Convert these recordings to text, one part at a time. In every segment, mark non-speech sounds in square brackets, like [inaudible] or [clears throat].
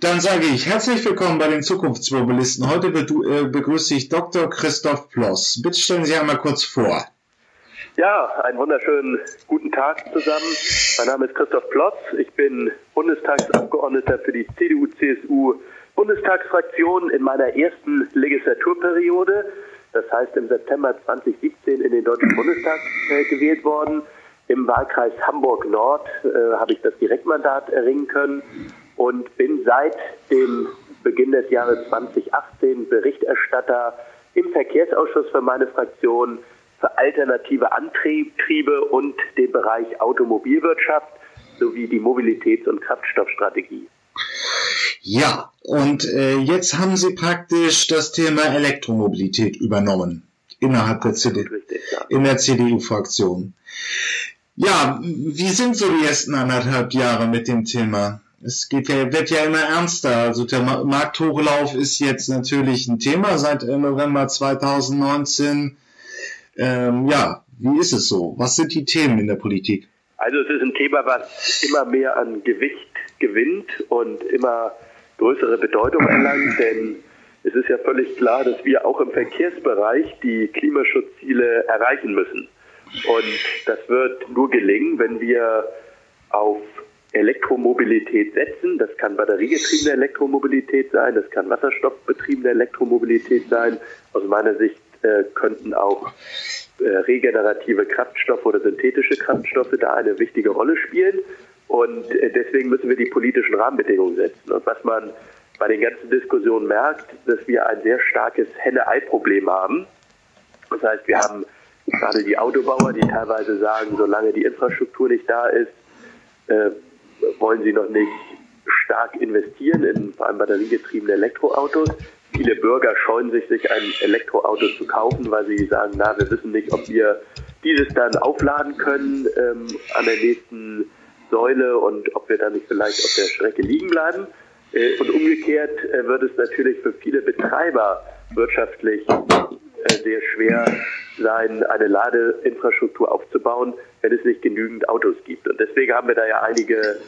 Dann sage ich herzlich willkommen bei den Zukunftsmobilisten. Heute äh, begrüße ich Dr. Christoph Ploss. Bitte stellen Sie einmal kurz vor. Ja, einen wunderschönen guten Tag zusammen. Mein Name ist Christoph Plotz. Ich bin Bundestagsabgeordneter für die CDU-CSU-Bundestagsfraktion in meiner ersten Legislaturperiode. Das heißt im September 2017 in den Deutschen Bundestag äh, gewählt worden. Im Wahlkreis Hamburg-Nord äh, habe ich das Direktmandat erringen können und bin seit dem Beginn des Jahres 2018 Berichterstatter im Verkehrsausschuss für meine Fraktion für alternative Antriebe und den Bereich Automobilwirtschaft sowie die Mobilitäts- und Kraftstoffstrategie. Ja, und äh, jetzt haben Sie praktisch das Thema Elektromobilität übernommen innerhalb der, CD richtig, ja. in der CDU-Fraktion. Ja, wie sind so die ersten anderthalb Jahre mit dem Thema? Es geht ja, wird ja immer ernster. Also der Markthochlauf ist jetzt natürlich ein Thema seit November 2019. Ähm, ja, wie ist es so? Was sind die Themen in der Politik? Also es ist ein Thema, was immer mehr an Gewicht gewinnt und immer größere Bedeutung erlangt, [clears throat] denn es ist ja völlig klar, dass wir auch im Verkehrsbereich die Klimaschutzziele erreichen müssen. Und das wird nur gelingen, wenn wir auf Elektromobilität setzen. Das kann batteriegetriebene Elektromobilität sein, das kann wasserstoffbetriebene Elektromobilität sein. Aus meiner Sicht äh, könnten auch äh, regenerative Kraftstoffe oder synthetische Kraftstoffe da eine wichtige Rolle spielen. Und äh, deswegen müssen wir die politischen Rahmenbedingungen setzen. Und was man bei den ganzen Diskussionen merkt, dass wir ein sehr starkes Henne-Ei-Problem haben. Das heißt, wir haben gerade die Autobauer, die teilweise sagen, solange die Infrastruktur nicht da ist, äh, wollen sie noch nicht stark investieren in vor allem batteriegetriebene Elektroautos. Viele Bürger scheuen sich, sich ein Elektroauto zu kaufen, weil sie sagen, na, wir wissen nicht, ob wir dieses dann aufladen können ähm, an der nächsten Säule und ob wir dann nicht vielleicht auf der Strecke liegen bleiben. Äh, und umgekehrt äh, wird es natürlich für viele Betreiber wirtschaftlich äh, sehr schwer sein, eine Ladeinfrastruktur aufzubauen, wenn es nicht genügend Autos gibt. Und deswegen haben wir da ja einige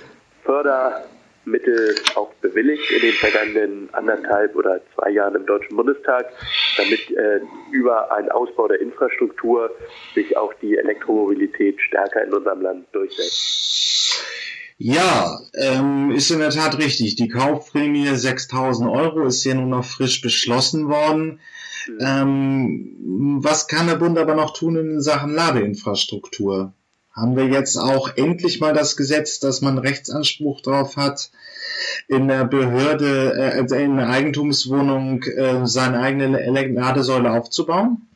Fördermittel auch bewilligt in den vergangenen anderthalb oder zwei Jahren im Deutschen Bundestag, damit äh, über einen Ausbau der Infrastruktur sich auch die Elektromobilität stärker in unserem Land durchsetzt. Ja, ähm, ist in der Tat richtig. Die Kaufprämie 6000 Euro ist ja nun noch frisch beschlossen worden. Mhm. Ähm, was kann der Bund aber noch tun in Sachen Ladeinfrastruktur? Haben wir jetzt auch endlich mal das Gesetz, dass man Rechtsanspruch darauf hat, in der Behörde, äh, in der Eigentumswohnung äh, seine eigene Ladesäule aufzubauen?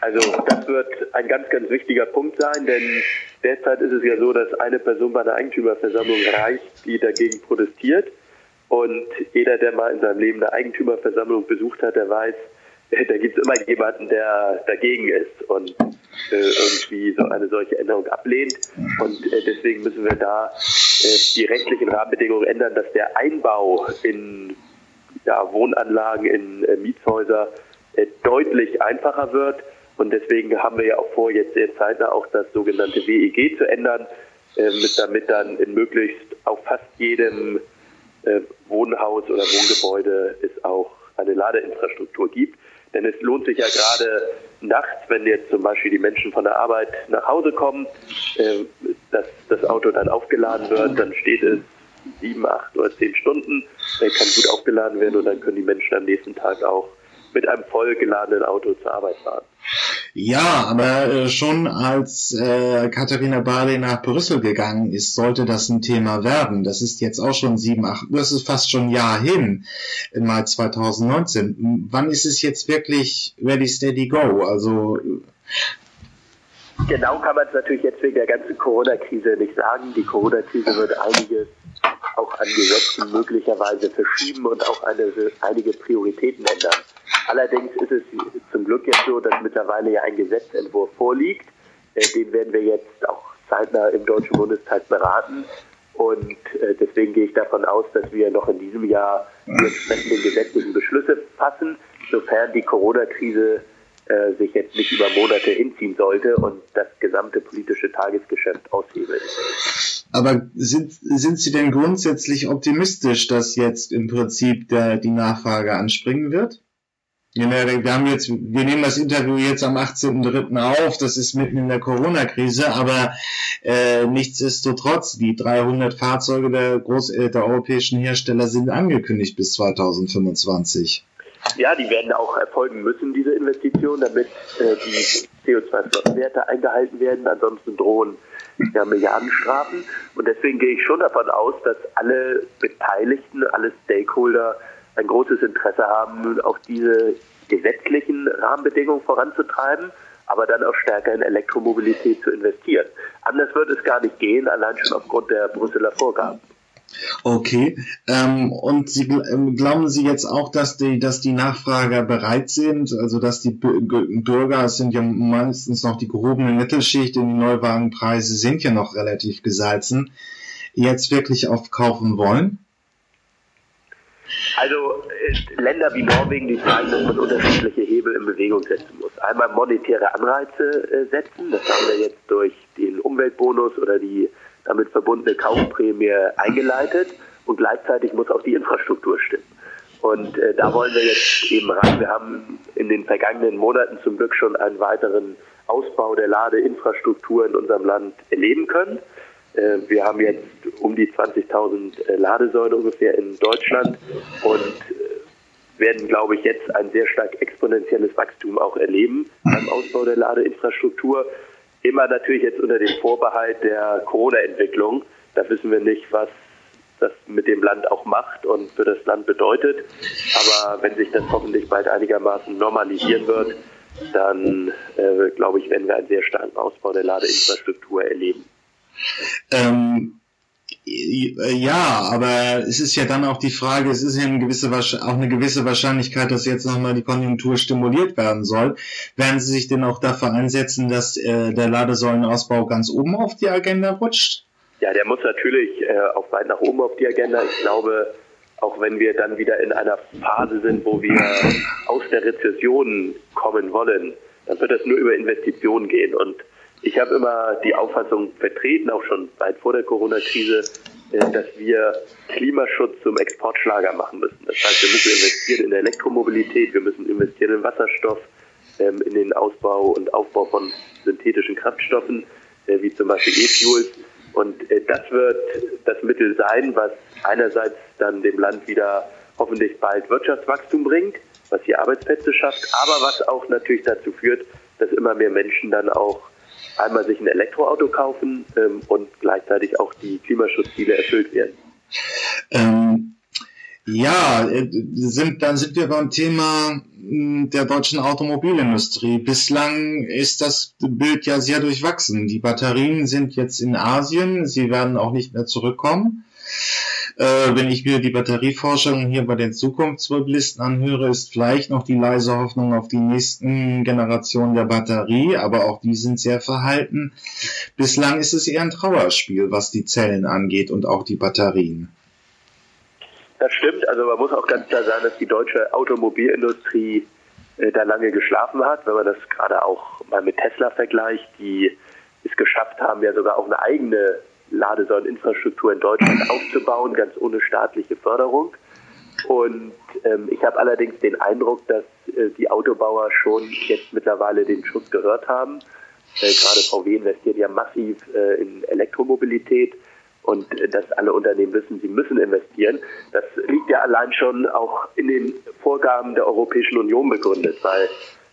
Also das wird ein ganz, ganz wichtiger Punkt sein, denn derzeit ist es ja so, dass eine Person bei einer Eigentümerversammlung reicht, die dagegen protestiert. Und jeder, der mal in seinem Leben eine Eigentümerversammlung besucht hat, der weiß, da gibt es immer jemanden, der dagegen ist und äh, irgendwie so eine solche Änderung ablehnt. Und äh, deswegen müssen wir da äh, die rechtlichen Rahmenbedingungen ändern, dass der Einbau in ja, Wohnanlagen, in äh, Mietshäuser äh, deutlich einfacher wird. Und deswegen haben wir ja auch vor, jetzt sehr zeitnah auch das sogenannte WEG zu ändern, äh, mit, damit dann in möglichst auf fast jedem Wohnhaus oder Wohngebäude es auch eine Ladeinfrastruktur gibt. Denn es lohnt sich ja gerade nachts, wenn jetzt zum Beispiel die Menschen von der Arbeit nach Hause kommen, äh, dass das Auto dann aufgeladen wird, dann steht es sieben, acht oder zehn Stunden, äh, kann gut aufgeladen werden und dann können die Menschen am nächsten Tag auch mit einem vollgeladenen Auto zur Arbeit fahren. Ja, aber äh, schon als äh, Katharina Barley nach Brüssel gegangen ist, sollte das ein Thema werden. Das ist jetzt auch schon sieben, acht, das ist fast schon ein Jahr hin, im Mai 2019. Wann ist es jetzt wirklich ready, steady, go? Also Genau kann man es natürlich jetzt wegen der ganzen Corona-Krise nicht sagen. Die Corona-Krise wird einiges auch an Gesetzen möglicherweise verschieben und auch eine, einige Prioritäten ändern. Allerdings ist es zum Glück jetzt so, dass mittlerweile ja ein Gesetzentwurf vorliegt. Äh, den werden wir jetzt auch zeitnah im Deutschen Bundestag beraten. Und äh, deswegen gehe ich davon aus, dass wir noch in diesem Jahr die entsprechenden gesetzlichen Beschlüsse fassen, sofern die Corona-Krise äh, sich jetzt nicht über Monate hinziehen sollte und das gesamte politische Tagesgeschäft aushebelt. Aber sind, sind Sie denn grundsätzlich optimistisch, dass jetzt im Prinzip der, die Nachfrage anspringen wird? Wir haben jetzt, wir nehmen das Interview jetzt am 18.03. auf, das ist mitten in der Corona-Krise, aber äh, nichtsdestotrotz, die 300 Fahrzeuge der, Groß äh, der europäischen Hersteller sind angekündigt bis 2025. Ja, die werden auch erfolgen müssen, diese Investitionen, damit äh, die CO2-Werte eingehalten werden. Ansonsten drohen ja, Milliardenstrafen. Und deswegen gehe ich schon davon aus, dass alle Beteiligten, alle Stakeholder ein großes Interesse haben, auch diese gesetzlichen Rahmenbedingungen voranzutreiben, aber dann auch stärker in Elektromobilität zu investieren. Anders wird es gar nicht gehen, allein schon aufgrund der Brüsseler Vorgaben. Okay. Ähm, und Sie, ähm, glauben Sie jetzt auch, dass die, dass die Nachfrager bereit sind, also dass die Bürger, es sind ja meistens noch die gehobene Mittelschicht, und die Neuwagenpreise sind ja noch relativ gesalzen, jetzt wirklich aufkaufen wollen? Also äh, Länder wie Norwegen, die zeigen, dass man unterschiedliche Hebel in Bewegung setzen muss. Einmal monetäre Anreize äh, setzen, das haben wir jetzt durch den Umweltbonus oder die damit verbundene Kaufprämie eingeleitet und gleichzeitig muss auch die Infrastruktur stimmen. Und äh, da wollen wir jetzt eben ran. Wir haben in den vergangenen Monaten zum Glück schon einen weiteren Ausbau der Ladeinfrastruktur in unserem Land erleben können. Äh, wir haben jetzt um die 20.000 äh, Ladesäulen ungefähr in Deutschland und äh, werden, glaube ich, jetzt ein sehr stark exponentielles Wachstum auch erleben beim Ausbau der Ladeinfrastruktur. Immer natürlich jetzt unter dem Vorbehalt der Corona-Entwicklung. Da wissen wir nicht, was das mit dem Land auch macht und für das Land bedeutet. Aber wenn sich das hoffentlich bald einigermaßen normalisieren wird, dann äh, glaube ich, werden wir einen sehr starken Ausbau der Ladeinfrastruktur erleben. Ähm, ja, aber es ist ja dann auch die Frage, es ist ja eine gewisse, auch eine gewisse Wahrscheinlichkeit, dass jetzt nochmal die Konjunktur stimuliert werden soll. Werden Sie sich denn auch dafür einsetzen, dass äh, der Ladesäulenausbau ganz oben auf die Agenda rutscht? Ja, der muss natürlich äh, auch weit nach oben auf die Agenda. Ich glaube, auch wenn wir dann wieder in einer Phase sind, wo wir aus der Rezession kommen wollen, dann wird das nur über Investitionen gehen. Und ich habe immer die Auffassung vertreten, auch schon weit vor der Corona-Krise, äh, dass wir Klimaschutz zum Exportschlager machen müssen. Das heißt, wir müssen investieren in Elektromobilität, wir müssen investieren in Wasserstoff, ähm, in den Ausbau und Aufbau von synthetischen Kraftstoffen, äh, wie zum Beispiel E-Fuels. Und äh, das wird das Mittel sein, was einerseits dann dem Land wieder hoffentlich bald Wirtschaftswachstum bringt, was hier Arbeitsplätze schafft, aber was auch natürlich dazu führt, dass immer mehr Menschen dann auch einmal sich ein Elektroauto kaufen ähm, und gleichzeitig auch die Klimaschutzziele erfüllt werden. Ähm, ja, äh, sind, dann sind wir beim Thema hm, der deutschen Automobilindustrie. Bislang ist das Bild ja sehr durchwachsen. Die Batterien sind jetzt in Asien, sie werden auch nicht mehr zurückkommen. Äh, wenn ich mir die Batterieforschung hier bei den Zukunftsweblisten anhöre, ist vielleicht noch die leise Hoffnung auf die nächsten Generationen der Batterie, aber auch die sind sehr verhalten. Bislang ist es eher ein Trauerspiel, was die Zellen angeht und auch die Batterien. Das stimmt, also man muss auch ganz klar sagen, dass die deutsche Automobilindustrie äh, da lange geschlafen hat, wenn man das gerade auch mal mit Tesla vergleicht, die es geschafft haben, ja sogar auch eine eigene Ladesäuleninfrastruktur in Deutschland [clears throat] aufzubauen, ganz ohne staatliche Förderung. Und ähm, ich habe allerdings den Eindruck, dass äh, die Autobauer schon jetzt mittlerweile den Schuss gehört haben. Äh, Gerade VW investiert ja massiv äh, in Elektromobilität und äh, dass alle Unternehmen wissen, sie müssen investieren. Das liegt ja allein schon auch in den Vorgaben der Europäischen Union begründet, weil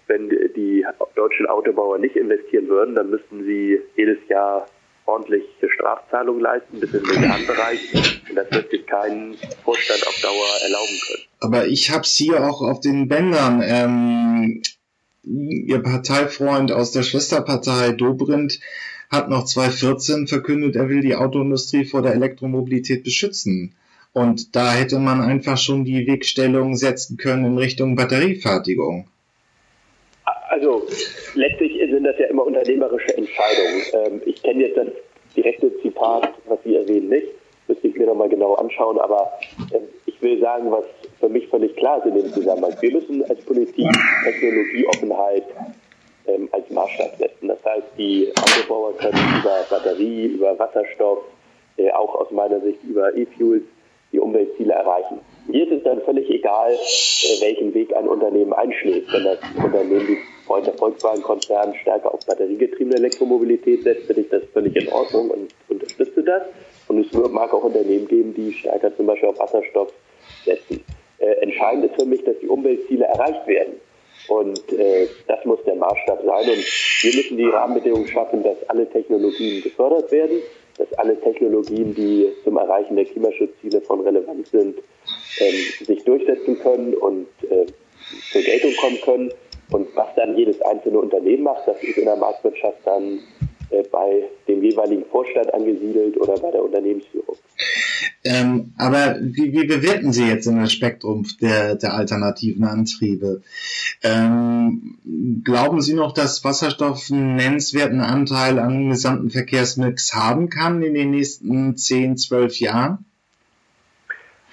wenn die deutschen Autobauer nicht investieren würden, dann müssten sie jedes Jahr ordentliche Strafzahlungen leisten, bis im Milliardenbereich. Und das wird sich kein Vorstand auf Dauer erlauben können. Aber ich habe hier auch auf den Bändern. Ähm, Ihr Parteifreund aus der Schwesterpartei Dobrindt hat noch 2014 verkündet, er will die Autoindustrie vor der Elektromobilität beschützen. Und da hätte man einfach schon die Wegstellung setzen können in Richtung Batteriefertigung. Also letztlich sind das ja immer unternehmerische Entscheidungen. Ähm, ich kenne jetzt das direkte Zitat, was Sie erwähnen, nicht. Müsste ich mir nochmal genau anschauen. Aber ähm, ich will sagen, was für mich völlig klar ist in dem Zusammenhang. Wir müssen als Politik Technologieoffenheit ähm, als Maßstab setzen. Das heißt, die Autobauer können über Batterie, über Wasserstoff, äh, auch aus meiner Sicht über E-Fuels die Umweltziele erreichen. Mir ist es dann völlig egal, äh, welchen Weg ein Unternehmen einschlägt. Wenn das Unternehmen wie der Volkswagen-Konzern stärker auf batteriegetriebene Elektromobilität setzt, finde ich das völlig in Ordnung und unterstütze das. Und es mag auch Unternehmen geben, die stärker zum Beispiel auf Wasserstoff setzen. Äh, entscheidend ist für mich, dass die Umweltziele erreicht werden. Und äh, das muss der Maßstab sein. Und wir müssen die Rahmenbedingungen schaffen, dass alle Technologien gefördert werden, dass alle Technologien, die zum Erreichen der Klimaschutzziele von Relevanz sind, ähm, sich durchsetzen können und äh, zur Geltung kommen können. Und was dann jedes einzelne Unternehmen macht, das ist in der Marktwirtschaft dann bei dem jeweiligen Vorstand angesiedelt oder bei der Unternehmensführung. Ähm, aber wie, wie bewerten Sie jetzt in das Spektrum der, der alternativen Antriebe? Ähm, glauben Sie noch, dass Wasserstoff einen nennenswerten Anteil am gesamten Verkehrsmix haben kann in den nächsten 10, 12 Jahren?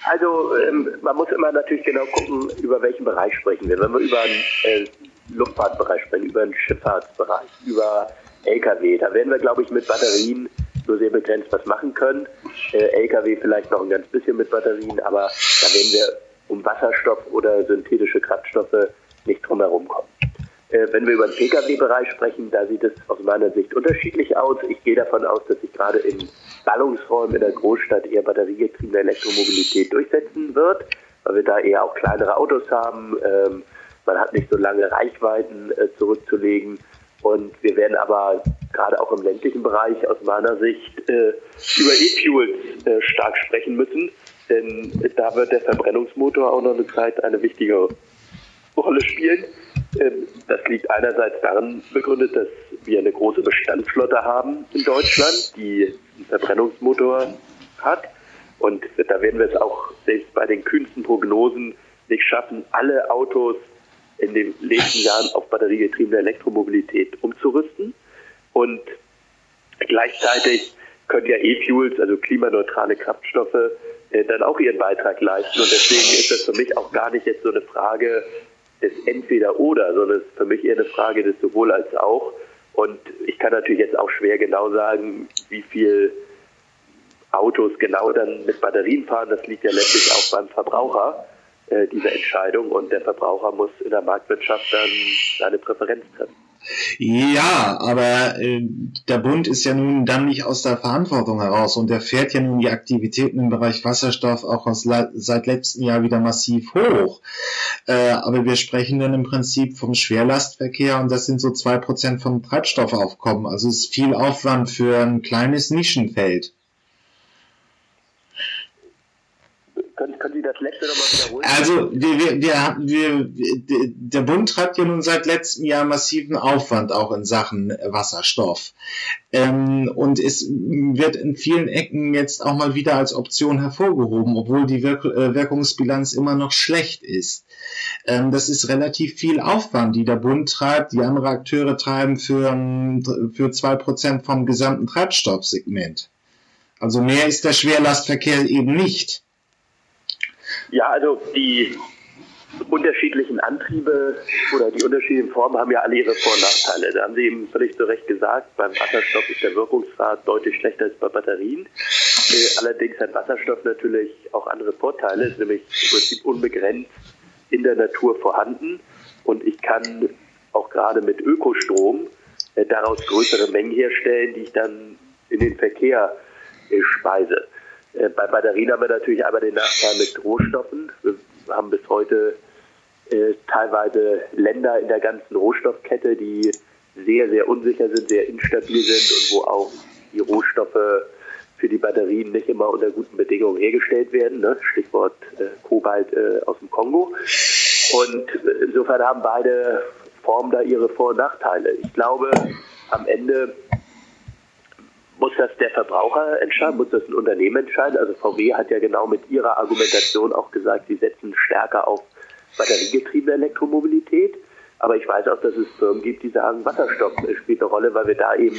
Also ähm, man muss immer natürlich genau gucken, über welchen Bereich sprechen wir. Wenn wir über einen äh, Luftfahrtbereich sprechen, über einen Schifffahrtsbereich, über Lkw, da werden wir, glaube ich, mit Batterien nur sehr begrenzt was machen können. Äh, Lkw vielleicht noch ein ganz bisschen mit Batterien, aber da werden wir um Wasserstoff oder synthetische Kraftstoffe nicht drum herum kommen. Äh, wenn wir über den Pkw-Bereich sprechen, da sieht es aus meiner Sicht unterschiedlich aus. Ich gehe davon aus, dass sich gerade in Ballungsräumen in der Großstadt eher batteriegetriebene Elektromobilität durchsetzen wird, weil wir da eher auch kleinere Autos haben. Ähm, man hat nicht so lange Reichweiten äh, zurückzulegen. Und wir werden aber gerade auch im ländlichen Bereich aus meiner Sicht äh, über E-Fuels äh, stark sprechen müssen, denn da wird der Verbrennungsmotor auch noch eine Zeit eine wichtige Rolle spielen. Ähm, das liegt einerseits darin begründet, dass wir eine große Bestandsflotte haben in Deutschland, die einen Verbrennungsmotor hat. Und da werden wir es auch selbst bei den kühnsten Prognosen nicht schaffen, alle Autos in den nächsten Jahren auf batteriegetriebene Elektromobilität umzurüsten. Und gleichzeitig können ja E-Fuels, also klimaneutrale Kraftstoffe, äh, dann auch ihren Beitrag leisten. Und deswegen ist das für mich auch gar nicht jetzt so eine Frage des Entweder-Oder, sondern es ist für mich eher eine Frage des sowohl als auch. Und ich kann natürlich jetzt auch schwer genau sagen, wie viel Autos genau dann mit Batterien fahren. Das liegt ja letztlich auch beim Verbraucher. Äh, diese Entscheidung und der Verbraucher muss in der Marktwirtschaft dann seine Präferenz treffen. Ja, aber äh, der Bund ist ja nun dann nicht aus der Verantwortung heraus und er fährt ja nun die Aktivitäten im Bereich Wasserstoff auch aus, seit letztem Jahr wieder massiv hoch. Äh, aber wir sprechen dann im Prinzip vom Schwerlastverkehr und das sind so zwei Prozent vom Treibstoffaufkommen. Also es ist viel Aufwand für ein kleines Nischenfeld. Können, können Sie das letzte nochmal wiederholen? Also wir, wir, wir, wir, der Bund treibt ja nun seit letztem Jahr massiven Aufwand auch in Sachen Wasserstoff. Ähm, und es wird in vielen Ecken jetzt auch mal wieder als Option hervorgehoben, obwohl die Wirk äh, Wirkungsbilanz immer noch schlecht ist. Ähm, das ist relativ viel Aufwand, die der Bund treibt, die andere Akteure treiben für, für zwei Prozent vom gesamten Treibstoffsegment. Also mehr ist der Schwerlastverkehr eben nicht. Ja, also die unterschiedlichen Antriebe oder die unterschiedlichen Formen haben ja alle ihre Vor- und Nachteile. Da haben Sie eben völlig zu Recht gesagt, beim Wasserstoff ist der Wirkungsgrad deutlich schlechter als bei Batterien. Äh, allerdings hat Wasserstoff natürlich auch andere Vorteile, ist nämlich im Prinzip unbegrenzt in der Natur vorhanden und ich kann auch gerade mit Ökostrom äh, daraus größere Mengen herstellen, die ich dann in den Verkehr äh, speise. Äh, bei Batterien haben wir natürlich aber den Nachteil mit Rohstoffen. Wir haben bis heute äh, teilweise Länder in der ganzen Rohstoffkette, die sehr, sehr unsicher sind, sehr instabil sind und wo auch die Rohstoffe für die Batterien nicht immer unter guten Bedingungen hergestellt werden. Ne? Stichwort äh, Kobalt äh, aus dem Kongo. Und insofern haben beide Formen da ihre Vor- und Nachteile. Ich glaube, am Ende muss das der Verbraucher entscheiden, muss das ein Unternehmen entscheiden. Also VW hat ja genau mit ihrer Argumentation auch gesagt, sie setzen stärker auf batteriegetriebene Elektromobilität. Aber ich weiß auch, dass es Firmen gibt, die sagen, Wasserstoff spielt eine Rolle, weil wir da eben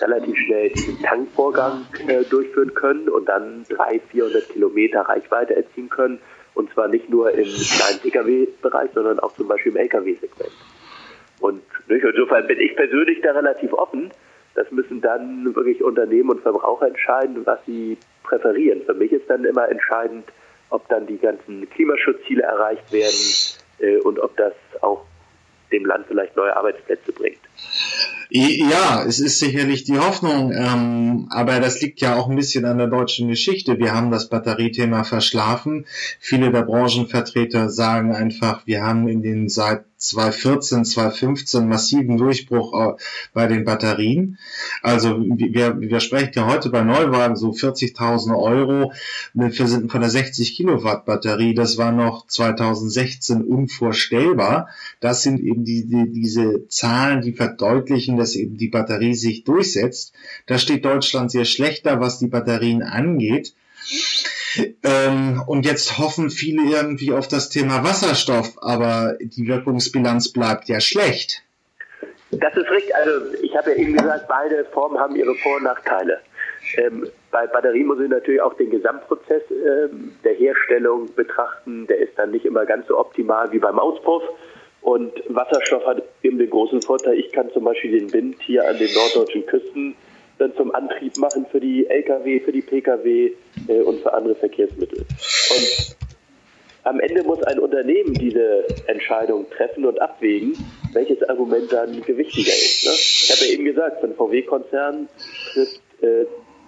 relativ schnell diesen Tankvorgang äh, durchführen können und dann 300, 400 Kilometer Reichweite erzielen können. Und zwar nicht nur im kleinen Pkw-Bereich, sondern auch zum Beispiel im Lkw-Segment. Und insofern bin ich persönlich da relativ offen Das müssen dann wirklich Unternehmen und Verbraucher entscheiden, was sie präferieren. Für mich ist dann immer entscheidend, ob dann die ganzen Klimaschutzziele erreicht werden äh, und ob das auch dem Land vielleicht neue Arbeitsplätze bringt. Ja, es ist sicherlich die Hoffnung, ähm, aber das liegt ja auch ein bisschen an der deutschen Geschichte. Wir haben das Batteriethema verschlafen. Viele der Branchenvertreter sagen einfach, wir haben in den seit 2014, 2015 massiven Durchbruch äh, bei den Batterien. Also wir, wir sprechen ja heute bei Neuwagen so 40.000 Euro von der 60 Kilowatt Batterie. Das war noch 2016 unvorstellbar. Das sind eben die, die, diese Zahlen, die verdeutlichen, dass eben die Batterie sich durchsetzt. Da steht Deutschland sehr schlechter, was die Batterien angeht. Ähm, und jetzt hoffen viele irgendwie auf das Thema Wasserstoff, aber die Wirkungsbilanz bleibt ja schlecht. Das ist richtig. Also ich habe ja eben gesagt, beide Formen haben ihre Vor- und Nachteile. Ähm, bei Batterien muss ich natürlich auch den Gesamtprozess ähm, der Herstellung betrachten. Der ist dann nicht immer ganz so optimal wie beim Auspuff. Und Wasserstoff hat eben den großen Vorteil, ich kann zum Beispiel den Wind hier an den norddeutschen Küsten dann zum Antrieb machen für die Lkw, für die Pkw äh, und für andere Verkehrsmittel. Und am Ende muss ein Unternehmen diese Entscheidung treffen und abwägen, welches Argument dann gewichtiger ist. Ne? Ich habe ja eben gesagt, von VW-Konzern trifft äh,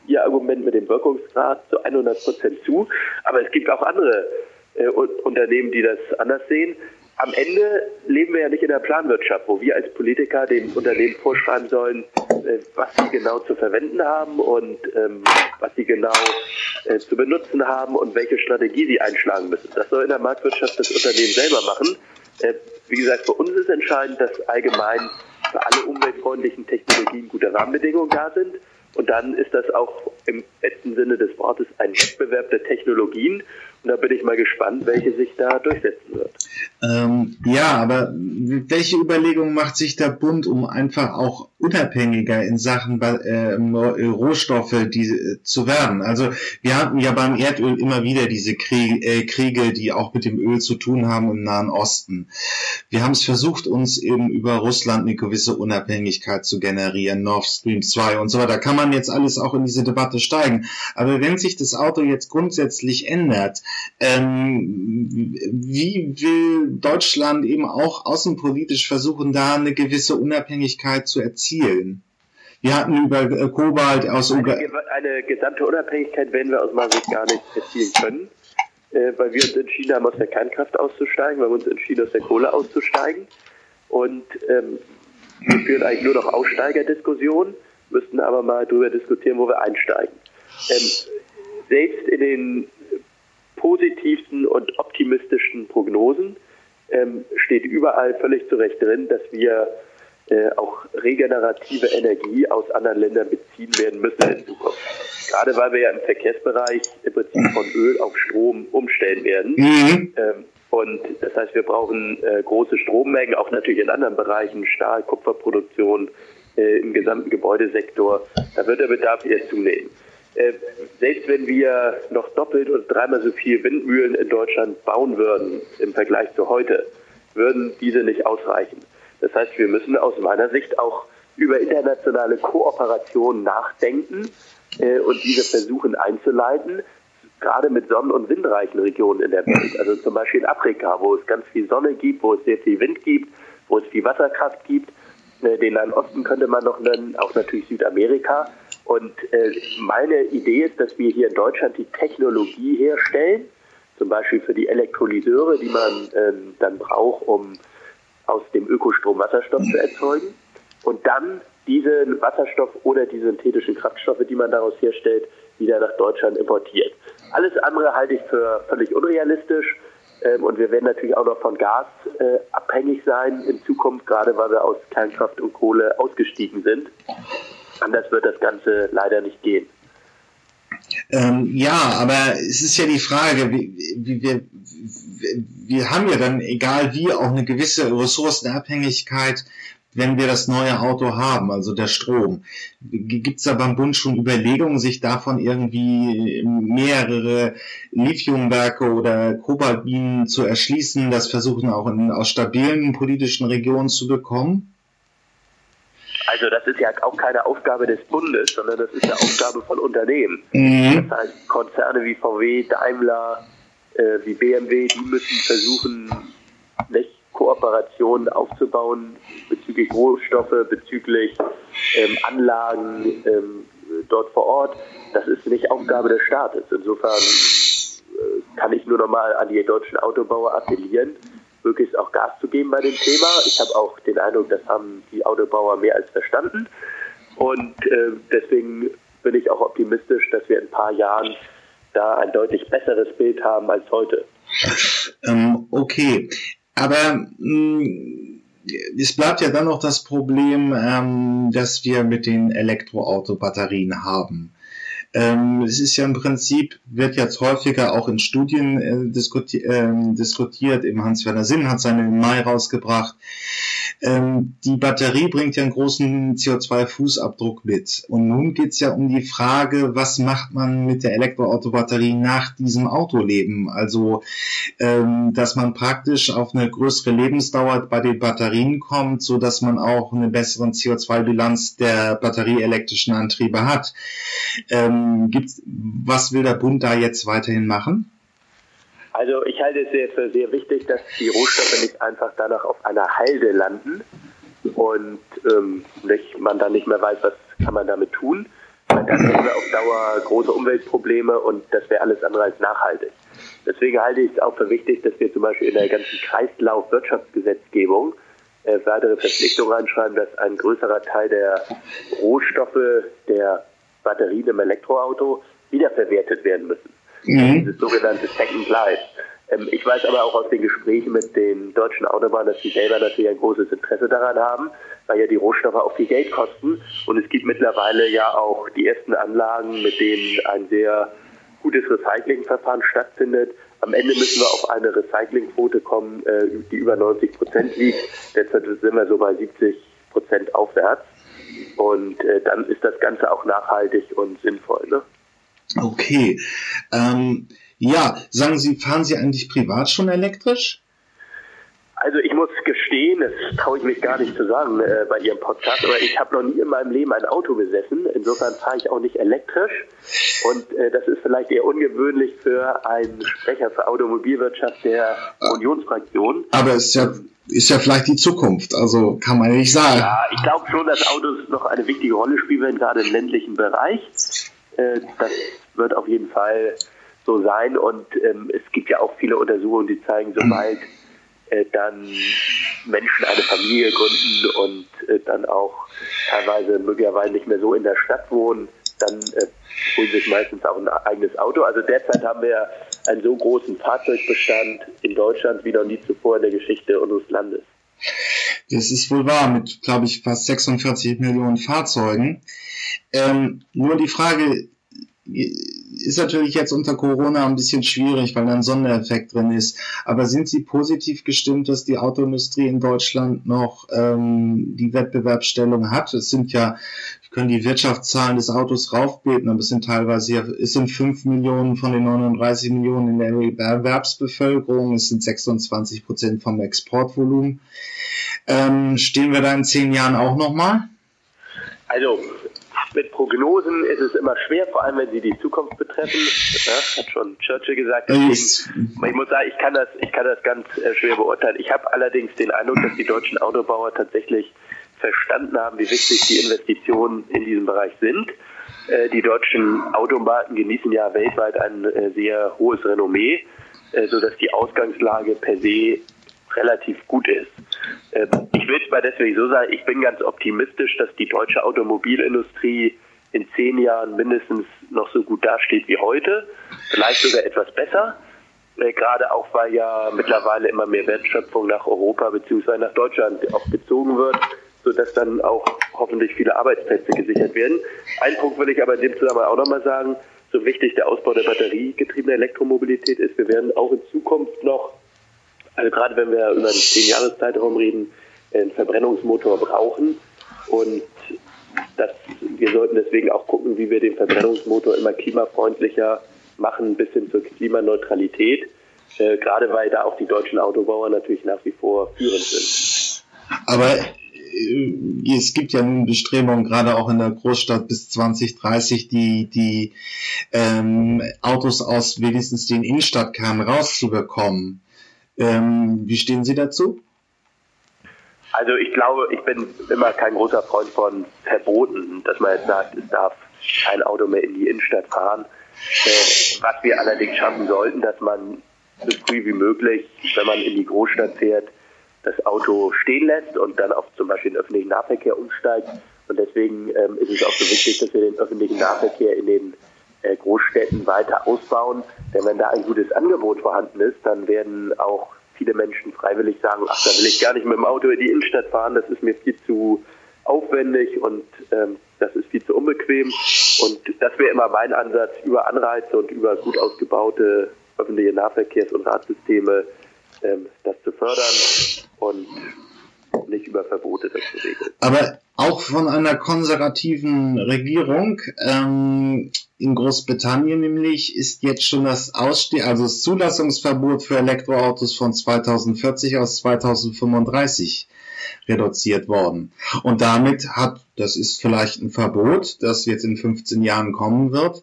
ihr Argument mit dem Wirkungsgrad zu 100 Prozent zu, aber es gibt auch andere äh, Unternehmen, die das anders sehen am Ende leben wir ja nicht in der Planwirtschaft, wo wir als Politiker den Unternehmen vorschreiben sollen, äh, was sie genau zu verwenden haben und ähm, was sie genau äh, zu benutzen haben und welche Strategie sie einschlagen müssen. Das soll in der Marktwirtschaft das Unternehmen selber machen. Äh, wie gesagt, für uns ist entscheidend, dass allgemein für alle umweltfreundlichen Technologien gute Rahmenbedingungen da sind. Und dann ist das auch im besten Sinne des Wortes ein Wettbewerb der Technologien. Da bin ich mal gespannt, welche sich da durchsetzen wird. Ähm, ja, aber welche Überlegungen macht sich der Bund, um einfach auch unabhängiger in Sachen äh, Rohstoffe die, äh, zu werden? Also wir hatten ja beim Erdöl immer wieder diese Kriege, äh, Kriege, die auch mit dem Öl zu tun haben im Nahen Osten. Wir haben es versucht, uns eben über Russland eine gewisse Unabhängigkeit zu generieren, Nord Stream 2 und so weiter. Da kann man jetzt alles auch in diese Debatte steigen. Aber wenn sich das Auto jetzt grundsätzlich ändert, ähm, wie will Deutschland eben auch außenpolitisch versuchen, da eine gewisse Unabhängigkeit zu erzielen? Wir hatten über äh, Kobalt aus eine, eine gesamte Unabhängigkeit werden wir aus meiner Sicht gar nicht erzielen können, äh, weil wir uns entschieden haben, aus der Kernkraft auszusteigen, weil wir uns entschieden aus der Kohle auszusteigen. Und ähm, wir führen eigentlich nur noch Aussteigerdiskussionen, müssten aber mal darüber diskutieren, wo wir einsteigen. Ähm, selbst in den positivsten und optimistischsten Prognosen ähm, steht überall völlig zu Recht drin, dass wir äh, auch regenerative Energie aus anderen Ländern beziehen werden müssen in Zukunft. Gerade weil wir ja im Verkehrsbereich im Prinzip von Öl auf Strom umstellen werden. Mhm. Ähm, und das heißt, wir brauchen äh, große Strommengen, auch natürlich in anderen Bereichen, Stahl, Kupferproduktion, äh, im gesamten Gebäudesektor. Da wird der Bedarf eher zunehmen. Äh, selbst wenn wir noch doppelt und dreimal so viel Windmühlen in Deutschland bauen würden im Vergleich zu heute, würden diese nicht ausreichen. Das heißt, wir müssen aus meiner Sicht auch über internationale Kooperation nachdenken äh, und diese versuchen einzuleiten, gerade mit sonnen- und windreichen Regionen in der Welt. Also zum Beispiel in Afrika, wo es ganz viel Sonne gibt, wo es sehr viel Wind gibt, wo es viel Wasserkraft gibt. Äh, den Nahen Osten könnte man noch nennen, auch natürlich Südamerika. Und äh, meine Idee ist, dass wir hier in Deutschland die Technologie herstellen, zum Beispiel für die Elektrolyseure, die man ähm, dann braucht, um aus dem Ökostrom Wasserstoff zu erzeugen. Und dann diesen Wasserstoff oder die synthetischen Kraftstoffe, die man daraus herstellt, wieder nach Deutschland importiert. Alles andere halte ich für völlig unrealistisch. Ähm, und wir werden natürlich auch noch von Gas äh, abhängig sein in Zukunft, gerade weil wir aus Kernkraft und Kohle ausgestiegen sind. Anders wird das Ganze leider nicht gehen. Ähm, ja, aber es ist ja die Frage, wie, wie, wir, wir haben ja dann, egal wie, auch eine gewisse Ressourcenabhängigkeit, wenn wir das neue Auto haben, also der Strom. Gibt es da beim Bund schon Überlegungen, sich davon irgendwie mehrere Lithiumwerke oder Kobaltminen zu erschließen, das versuchen auch in, aus stabilen politischen Regionen zu bekommen? Also das ist ja auch keine Aufgabe des Bundes, sondern das ist eine Aufgabe von Unternehmen. Mhm. Das heißt, Konzerne wie VW, Daimler, äh, wie BMW, die müssen versuchen, nicht Kooperationen aufzubauen bezüglich Rohstoffe, bezüglich ähm, Anlagen ähm, dort vor Ort. Das ist nicht Aufgabe des Staates. Insofern äh, kann ich nur nochmal an die deutschen Autobauer appellieren, möglichst auch Gas zu geben bei dem Thema. Ich habe auch den Eindruck, das haben die Autobauer mehr als verstanden. Und äh, deswegen bin ich auch optimistisch, dass wir in ein paar Jahren da ein deutlich besseres Bild haben als heute. Ähm, okay, aber mh, hm, es bleibt ja dann noch das Problem, ähm, dass wir mit den Elektroauto-Batterien haben. Ähm, es ist ja im Prinzip, wird jetzt häufiger auch in Studien äh, diskuti äh, diskutiert. Im Hans-Werner Sinn hat seine im Mai rausgebracht. Ähm, die Batterie bringt ja einen großen CO2-Fußabdruck mit. Und nun geht's ja um die Frage, was macht man mit der Elektroautobatterie nach diesem Autoleben? Also, ähm, dass man praktisch auf eine größere Lebensdauer bei den Batterien kommt, so dass man auch eine bessere CO2-Bilanz der batterieelektrischen Antriebe hat. Ähm, ähm, gibt's, was will der Bund da jetzt weiterhin machen? Also ich halte es sehr, für sehr wichtig, dass die Rohstoffe nicht einfach danach auf einer Halde landen und ähm, nicht, man dann nicht mehr weiß, was kann man damit tun. Dann hätten wir auf Dauer große Umweltprobleme und das wäre alles andere als nachhaltig. Deswegen halte ich es auch für wichtig, dass wir zum Beispiel in der ganzen Kreislaufwirtschaftsgesetzgebung äh, weitere Verpflichtungen reinschreiben, dass ein größerer Teil der Rohstoffe der Batterien im Elektroauto wiederverwertet werden müssen. Mhm. Dieses sogenannte Second Life. Ähm, ich weiß aber auch aus den Gesprächen mit den deutschen Autobahnen, dass sie selber natürlich ein großes Interesse daran haben, weil ja die Rohstoffe auch viel Geld kosten. Und es gibt mittlerweile ja auch die ersten Anlagen, mit denen ein sehr gutes Recyclingverfahren stattfindet. Am Ende müssen wir auf eine Recyclingquote kommen, äh, die über 90 Prozent liegt. Derzeit sind wir so bei 70 Prozent aufwärts. Und äh, dann ist das Ganze auch nachhaltig und sinnvoll. Ne? Okay. Ähm, ja, sagen Sie, fahren Sie eigentlich privat schon elektrisch? Also ich muss gestehen, das traue ich mich gar nicht zu sagen äh, bei Ihrem Podcast, aber ich habe noch nie in meinem Leben ein Auto besessen. Insofern fahre ich auch nicht elektrisch. Und äh, das ist vielleicht eher ungewöhnlich für einen Sprecher für Automobilwirtschaft der. Unionsfraktion. Aber es ist ja, ist ja vielleicht die Zukunft, also kann man nicht sagen. Ja, ich glaube schon, dass Autos noch eine wichtige Rolle spielen, gerade im ländlichen Bereich. Äh, das wird auf jeden Fall so sein. Und ähm, es gibt ja auch viele Untersuchungen, die zeigen, sobald äh, dann Menschen eine Familie gründen und äh, dann auch teilweise möglicherweise nicht mehr so in der Stadt wohnen, dann äh, holen sich meistens auch ein eigenes Auto. Also derzeit haben wir einen so großen Fahrzeugbestand in Deutschland wie noch nie zuvor in der Geschichte unseres Landes. Das ist wohl wahr, mit, glaube ich, fast 46 Millionen Fahrzeugen. Ähm, nur die Frage, ist natürlich jetzt unter Corona ein bisschen schwierig, weil da ein Sondereffekt drin ist. Aber sind Sie positiv gestimmt, dass die Autoindustrie in Deutschland noch ähm, die Wettbewerbsstellung hat? Es sind ja, ich können die Wirtschaftszahlen des Autos raufbeten, aber es sind teilweise ja, es sind fünf Millionen von den 39 Millionen in der Erwerbsbevölkerung, es sind 26 Prozent vom Exportvolumen. Ähm, stehen wir da in zehn Jahren auch nochmal? Also mit Prognosen ist es immer schwer, vor allem wenn sie die Zukunft betreffen. Ja, hat schon Churchill gesagt. Deswegen, ich muss sagen, ich kann das, ich kann das ganz äh, schwer beurteilen. Ich habe allerdings den Eindruck, dass die deutschen Autobauer tatsächlich verstanden haben, wie wichtig die Investitionen in diesem Bereich sind. Äh, die deutschen Automarken genießen ja weltweit ein äh, sehr hohes Renommee, sodass die Ausgangslage per se relativ gut ist. Ähm, ich will es mal deswegen so sagen, ich bin ganz optimistisch, dass die deutsche Automobilindustrie in zehn Jahren mindestens noch so gut dasteht wie heute, vielleicht sogar etwas besser. Äh, gerade auch, weil ja mittlerweile immer mehr Wertschöpfung nach Europa bzw. nach Deutschland auch gezogen wird, sodass dann auch hoffentlich viele Arbeitsplätze gesichert werden. Ein Punkt will ich aber in dem Zusammenhang auch nochmal sagen, so wichtig der Ausbau der batteriegetriebenen Elektromobilität ist, wir werden auch in Zukunft noch also gerade wenn wir über einen 10-Jahres-Zeitraum reden, einen Verbrennungsmotor brauchen und das, wir sollten deswegen auch gucken, wie wir den Verbrennungsmotor immer klimafreundlicher machen, bis hin zur Klimaneutralität, äh, gerade weil da auch die deutschen Autobauer natürlich nach wie vor führend sind. Aber äh, es gibt ja nun Bestrebungen, gerade auch in der Großstadt bis 2030, die, die ähm, Autos aus wenigstens den Innenstadtkernen rauszubekommen. Ähm, wie stehen Sie dazu? Also ich glaube, ich bin immer kein großer Freund von Verboten, dass man jetzt sagt, es darf kein Auto mehr in die Innenstadt fahren. Äh, was wir allerdings schaffen sollten, dass man so früh wie möglich, wenn man in die Großstadt fährt, das Auto stehen lässt und dann auf zum Beispiel den öffentlichen Nahverkehr umsteigt. Und deswegen ähm, ist es auch so wichtig, dass wir den öffentlichen Nahverkehr in den Großstädten weiter ausbauen. Denn wenn da ein gutes Angebot vorhanden ist, dann werden auch viele Menschen freiwillig sagen, ach, da will ich gar nicht mit dem Auto in die Innenstadt fahren, das ist mir viel zu aufwendig und ähm, das ist viel zu unbequem. Und das wäre immer mein Ansatz, über Anreize und über gut ausgebaute öffentliche Nahverkehrs- und Radsysteme ähm, das zu fördern und nicht über Verbote das zu regeln. Aber auch von einer konservativen Regierung ähm, in Großbritannien nämlich ist jetzt schon das Ausste also das Zulassungsverbot für Elektroautos von 2040 aus 2035 reduziert worden. Und damit hat, das ist vielleicht ein Verbot, das jetzt in 15 Jahren kommen wird,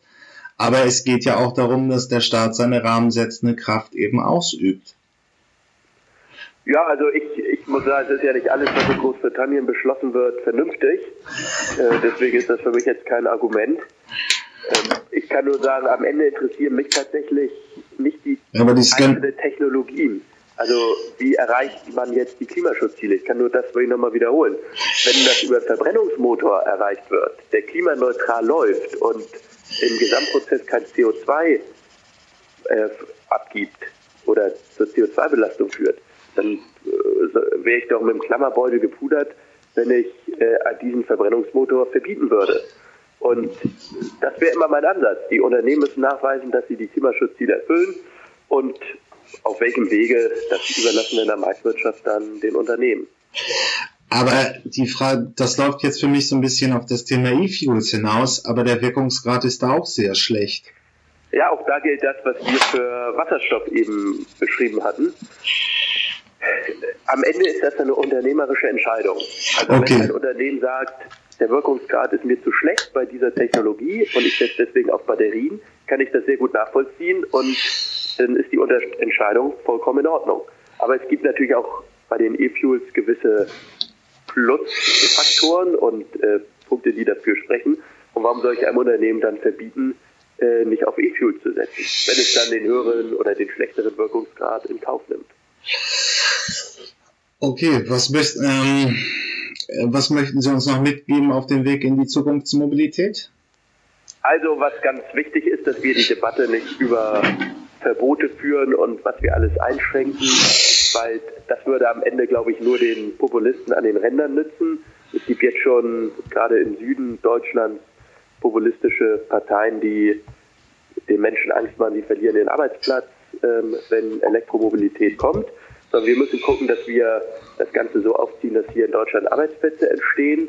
aber es geht ja auch darum, dass der Staat seine rahmensetzende Kraft eben ausübt. Ja, also ich, ich muss sagen, es ist ja nicht alles, was in Großbritannien beschlossen wird, vernünftig. Äh, deswegen ist das für mich jetzt kein Argument. Ähm, ich kann nur sagen, am Ende interessieren mich tatsächlich nicht die, Aber die einzelnen Technologien. Also wie erreicht man jetzt die Klimaschutzziele? Ich kann nur das will ich nochmal wiederholen. Wenn das über Verbrennungsmotor erreicht wird, der klimaneutral läuft und im Gesamtprozess kein CO2 äh, abgibt oder zur CO2-Belastung führt, dann äh, wäre ich doch mit dem Klammerbeutel gepudert, wenn ich äh, diesen Verbrennungsmotor verbieten würde. Und das wäre immer mein Ansatz. Die Unternehmen müssen nachweisen, dass sie die Klimaschutzziele erfüllen und auf welchem Wege, das überlassen wir in der Marktwirtschaft dann den Unternehmen. Aber die Frage, das läuft jetzt für mich so ein bisschen auf das Thema E-Fuels hinaus, aber der Wirkungsgrad ist da auch sehr schlecht. Ja, auch da gilt das, was wir für Wasserstoff eben beschrieben hatten. Am Ende ist das eine unternehmerische Entscheidung. Also okay. wenn ein Unternehmen sagt, der Wirkungsgrad ist mir zu schlecht bei dieser Technologie und ich setze deswegen auf Batterien, kann ich das sehr gut nachvollziehen und dann ist die Entscheidung vollkommen in Ordnung. Aber es gibt natürlich auch bei den E-Fuels gewisse Plusfaktoren und äh, Punkte, die dafür sprechen. Und warum soll ich einem Unternehmen dann verbieten, äh, nicht auf E-Fuels zu setzen, wenn es dann den höheren oder den schlechteren Wirkungsgrad in Kauf nimmt? Okay, was, ähm, was möchten Sie uns noch mitgeben auf dem Weg in die Zukunftsmobilität? Also, was ganz wichtig ist, dass wir die Debatte nicht über Verbote führen und was wir alles einschränken, weil das würde am Ende, glaube ich, nur den Populisten an den Rändern nützen. Es gibt jetzt schon gerade im Süden Deutschlands populistische Parteien, die den Menschen Angst machen, die verlieren den Arbeitsplatz, ähm, wenn Elektromobilität kommt sondern wir müssen gucken, dass wir das Ganze so aufziehen, dass hier in Deutschland Arbeitsplätze entstehen,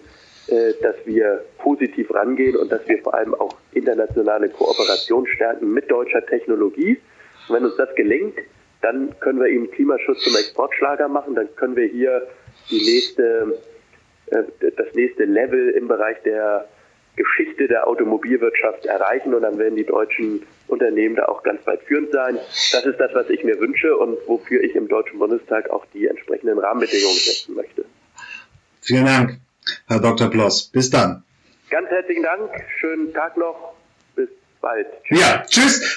äh, dass wir positiv rangehen und dass wir vor allem auch internationale Kooperation stärken mit deutscher Technologie. Und wenn uns das gelingt, dann können wir eben Klimaschutz zum Exportschlager machen, dann können wir hier die nächste, äh, das nächste Level im Bereich der Geschichte der Automobilwirtschaft erreichen und dann werden die deutschen Unternehmen da auch ganz weit führend sein. Das ist das, was ich mir wünsche und wofür ich im Deutschen Bundestag auch die entsprechenden Rahmenbedingungen setzen möchte. Vielen Dank, Herr Dr. Bloss. Bis dann. Ganz herzlichen Dank. Schönen Tag noch. Bis bald. Tschüss. Ja, tschüss.